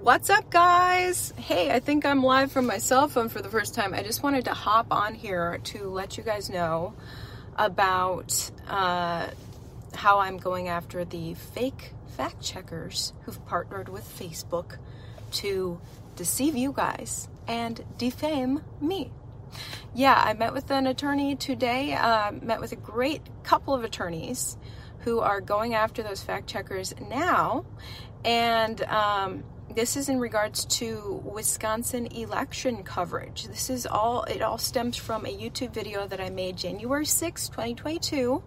What's up, guys? Hey, I think I'm live from my cell phone for the first time. I just wanted to hop on here to let you guys know about uh, how I'm going after the fake fact checkers who've partnered with Facebook to deceive you guys and defame me. Yeah, I met with an attorney today, uh, met with a great couple of attorneys who are going after those fact checkers now. And um, this is in regards to Wisconsin election coverage. This is all, it all stems from a YouTube video that I made January 6, 2022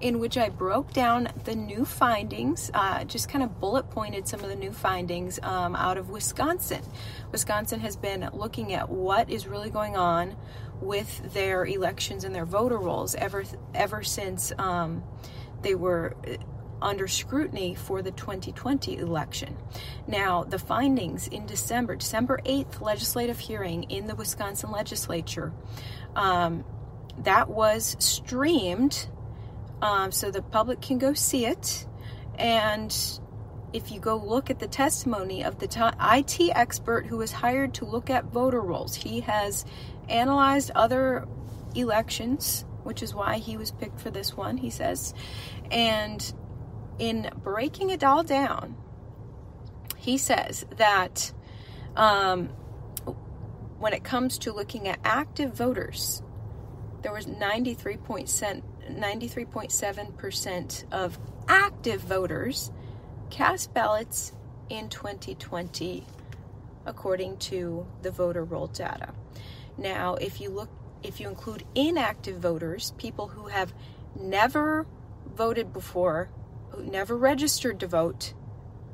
in which I broke down the new findings, uh, just kind of bullet pointed some of the new findings um, out of Wisconsin. Wisconsin has been looking at what is really going on with their elections and their voter rolls ever ever since um, they were under scrutiny for the 2020 election. Now, the findings in December, December 8th legislative hearing in the Wisconsin legislature, um, that was streamed um, so the public can go see it. And if you go look at the testimony of the t- IT expert who was hired to look at voter rolls, he has analyzed other elections, which is why he was picked for this one, he says. And in breaking it all down, he says that um, when it comes to looking at active voters, there was 93.7% of active voters cast ballots in 2020 according to the voter roll data. Now, if you look if you include inactive voters, people who have never voted before, never registered to vote,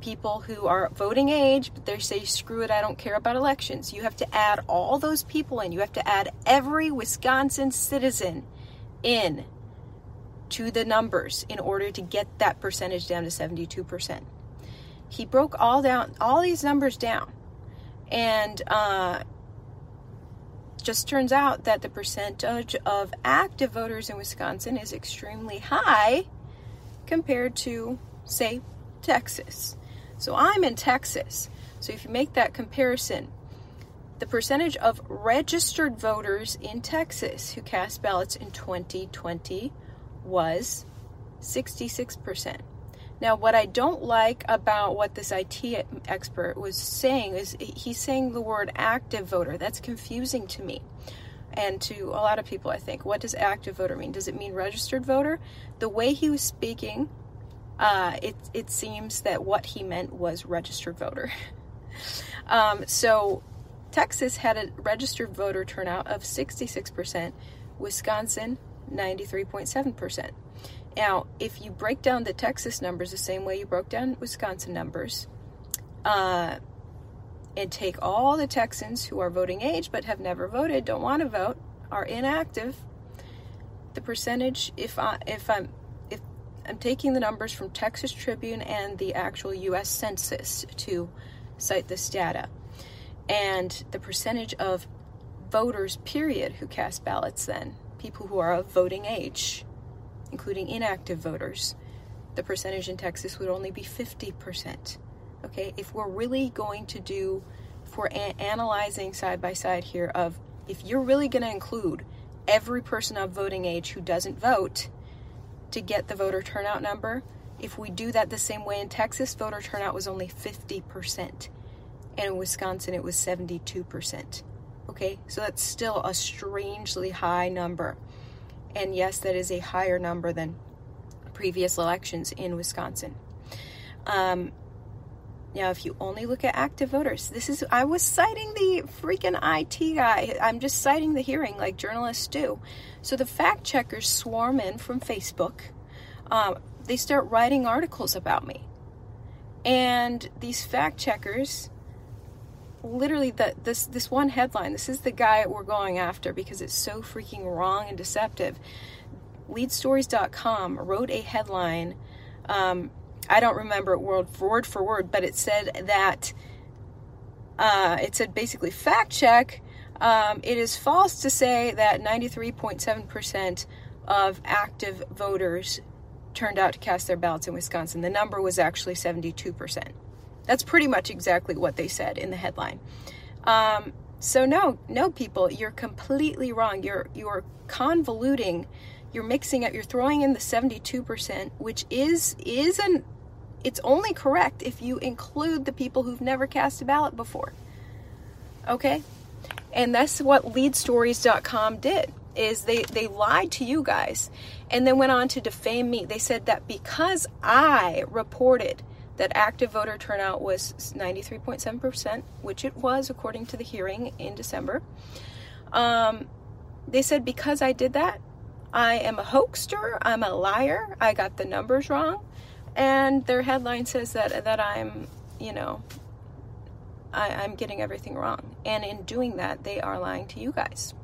people who are voting age, but they say, screw it, I don't care about elections. You have to add all those people in. You have to add every Wisconsin citizen in to the numbers in order to get that percentage down to 72%. He broke all down all these numbers down. And uh, just turns out that the percentage of active voters in Wisconsin is extremely high compared to, say, Texas. So I'm in Texas. So if you make that comparison, the percentage of registered voters in Texas who cast ballots in 2020 was 66%. Now, what I don't like about what this IT expert was saying is he's saying the word active voter. That's confusing to me and to a lot of people, I think. What does active voter mean? Does it mean registered voter? The way he was speaking uh, it, it seems that what he meant was registered voter. um, so Texas had a registered voter turnout of 66%, Wisconsin 93.7%. Now, if you break down the Texas numbers the same way you broke down Wisconsin numbers, uh, and take all the Texans who are voting age but have never voted, don't want to vote, are inactive, the percentage, if I if I'm I'm taking the numbers from Texas Tribune and the actual US Census to cite this data. And the percentage of voters, period, who cast ballots then, people who are of voting age, including inactive voters, the percentage in Texas would only be 50%. Okay, if we're really going to do, a- analyzing side by side here of if you're really going to include every person of voting age who doesn't vote, to get the voter turnout number. If we do that the same way in Texas, voter turnout was only 50%. And in Wisconsin, it was 72%. Okay, so that's still a strangely high number. And yes, that is a higher number than previous elections in Wisconsin. Um, now, if you only look at active voters, this is, I was citing the freaking IT guy. I'm just citing the hearing like journalists do. So the fact checkers swarm in from Facebook. Um, they start writing articles about me. And these fact checkers, literally, the, this, this one headline, this is the guy we're going after because it's so freaking wrong and deceptive. Leadstories.com wrote a headline. Um, I don't remember it word for word for word, but it said that uh, it said basically fact check. Um, it is false to say that 93.7% of active voters turned out to cast their ballots in Wisconsin. The number was actually 72%. That's pretty much exactly what they said in the headline. Um, so no, no, people, you're completely wrong. You're you're convoluting. You're mixing up. You're throwing in the 72%, which is is an it's only correct if you include the people who've never cast a ballot before. Okay? And that's what leadstories.com did is they they lied to you guys and then went on to defame me. They said that because I reported that active voter turnout was 93.7%, which it was according to the hearing in December. Um, they said because I did that, I am a hoaxer, I'm a liar, I got the numbers wrong, and their headline says that that I'm, you know, I, I'm getting everything wrong. And in doing that, they are lying to you guys.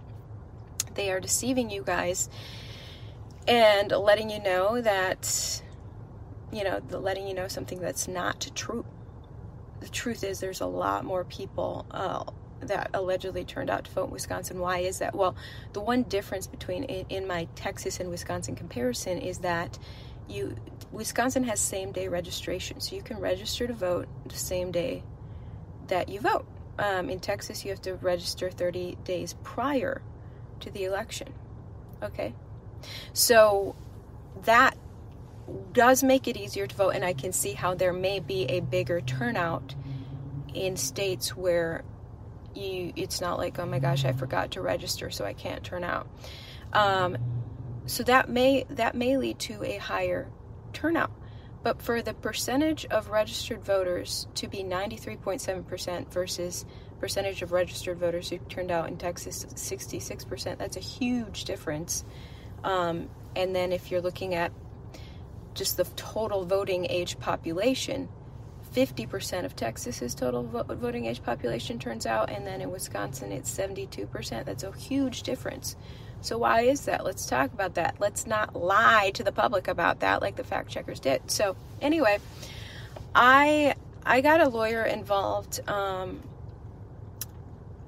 They are deceiving you guys and letting you know that, you know, letting you know something that's not true. The truth is, there's a lot more people uh, that allegedly turned out to vote in Wisconsin. Why is that? Well, the one difference between in my Texas and Wisconsin comparison is that you Wisconsin has same day registration, so you can register to vote the same day that you vote. Um, in Texas, you have to register 30 days prior to the election. Okay? So that does make it easier to vote, and I can see how there may be a bigger turnout in states where you it's not like oh my gosh I forgot to register so I can't turn out. Um, so that may that may lead to a higher turnout. But for the percentage of registered voters to be 93.7% versus percentage of registered voters who turned out in Texas 66%, that's a huge difference. Um, and then if you're looking at just the total voting age population, 50% of Texas's total voting age population turns out, and then in Wisconsin it's 72%. That's a huge difference. So, why is that? Let's talk about that. Let's not lie to the public about that like the fact checkers did. So, anyway, I I got a lawyer involved, um,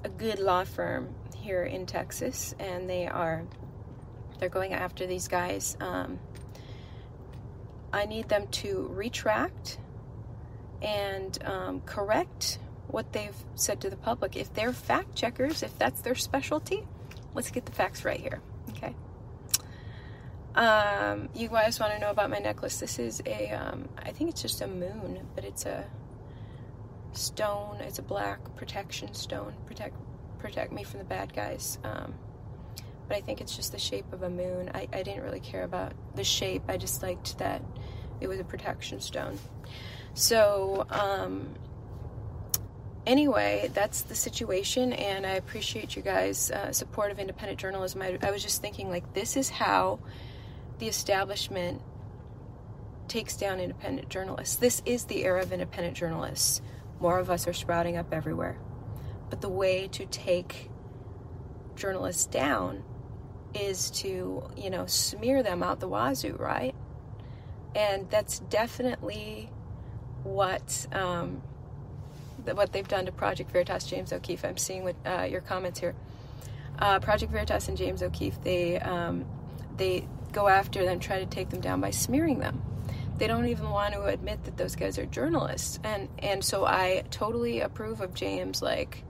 a good law firm here in Texas, and they are they're going after these guys. Um, I need them to retract and um, correct what they've said to the public. If they're fact checkers, if that's their specialty, let's get the facts right here. Okay. Um, you guys want to know about my necklace? This is a, um, I think it's just a moon, but it's a stone. It's a black protection stone. Protect, protect me from the bad guys. Um, but I think it's just the shape of a moon. I, I didn't really care about the shape. I just liked that it was a protection stone. So, um, anyway, that's the situation, and I appreciate you guys' uh, support of independent journalism. I, I was just thinking, like, this is how the establishment takes down independent journalists. This is the era of independent journalists. More of us are sprouting up everywhere. But the way to take journalists down is to, you know, smear them out the wazoo, right? And that's definitely what um, what they've done to Project Veritas, James O'Keefe. I'm seeing what uh, your comments here. Uh, Project Veritas and James O'Keefe, they um, they go after them, try to take them down by smearing them. They don't even want to admit that those guys are journalists, and and so I totally approve of James like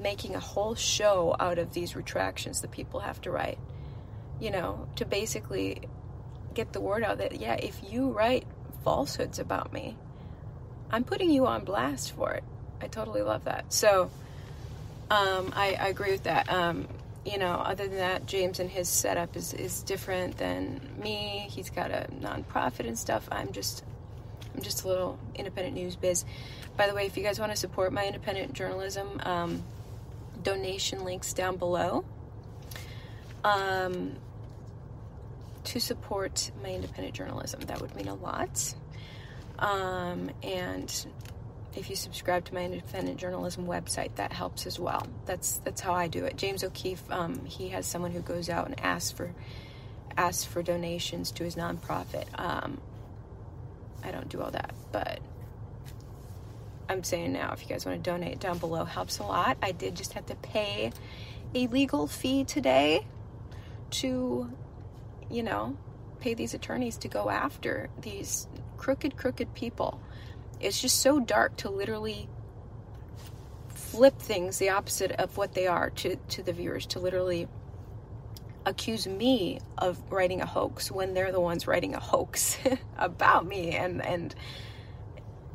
making a whole show out of these retractions that people have to write. You know, to basically get the word out that yeah, if you write falsehoods about me, I'm putting you on blast for it. I totally love that. So um, I, I, agree with that. Um, you know, other than that, James and his setup is, is different than me. He's got a nonprofit and stuff. I'm just I'm just a little independent news biz. By the way, if you guys want to support my independent journalism, um, donation links down below. Um, to support my independent journalism, that would mean a lot. Um, and if you subscribe to my independent journalism website, that helps as well. That's that's how I do it. James O'Keefe, um, he has someone who goes out and asks for asks for donations to his nonprofit. Um, I don't do all that, but I'm saying now, if you guys want to donate down below, helps a lot. I did just have to pay a legal fee today to, you know, pay these attorneys to go after these crooked, crooked people. It's just so dark to literally flip things the opposite of what they are to, to the viewers, to literally accuse me of writing a hoax when they're the ones writing a hoax about me and and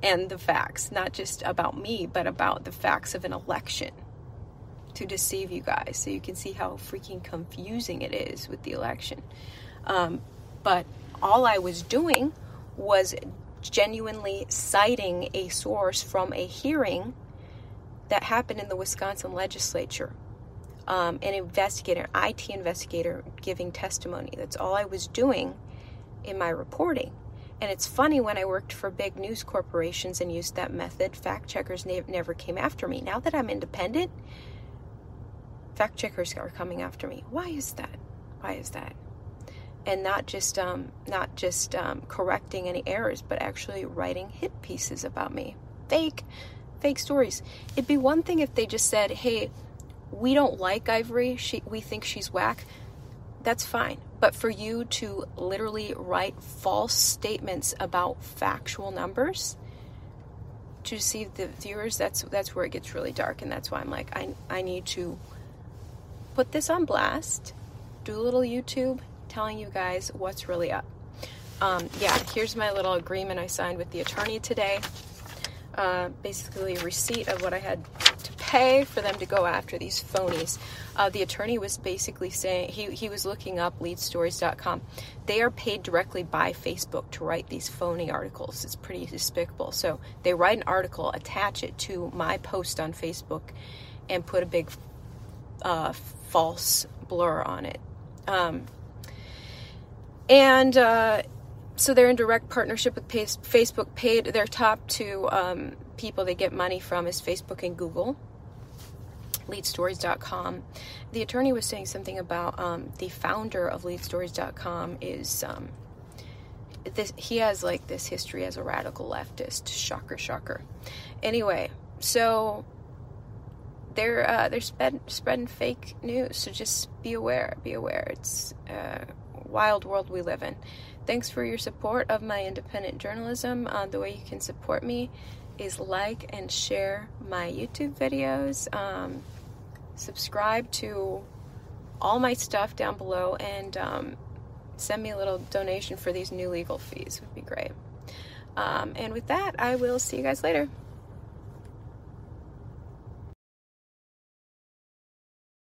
and the facts, not just about me, but about the facts of an election to deceive you guys so you can see how freaking confusing it is with the election. Um, but all I was doing was genuinely citing a source from a hearing that happened in the Wisconsin legislature. Um, an investigator, an IT investigator, giving testimony. That's all I was doing in my reporting. And it's funny when I worked for big news corporations and used that method, fact checkers ne- never came after me. Now that I'm independent, fact checkers are coming after me. Why is that? Why is that? And not just um, not just um, correcting any errors, but actually writing hit pieces about me. Fake, fake stories. It'd be one thing if they just said, "Hey, we don't like Ivory. She, we think she's whack." That's fine. But for you to literally write false statements about factual numbers to deceive the viewers, that's that's where it gets really dark, and that's why I'm like, I I need to put this on blast, do a little YouTube telling you guys what's really up. Um, yeah, here's my little agreement I signed with the attorney today. Uh, basically, a receipt of what I had to pay for them to go after these phonies. Uh, the attorney was basically saying he, he was looking up leadstories.com. They are paid directly by Facebook to write these phony articles. It's pretty despicable. So they write an article, attach it to my post on Facebook, and put a big uh, false blur on it. Um, and uh, so they're in direct partnership with Facebook. Paid their top two um, people they get money from is Facebook and Google. LeadStories.com. The attorney was saying something about um, the founder of LeadStories.com is um, this. He has like this history as a radical leftist. Shocker, shocker. Anyway, so they're uh, they're spread, spreading fake news. So just be aware. Be aware. It's a wild world we live in. Thanks for your support of my independent journalism. Uh, the way you can support me is like and share my YouTube videos. Um, subscribe to all my stuff down below and um, send me a little donation for these new legal fees would be great. Um, and with that, I will see you guys later.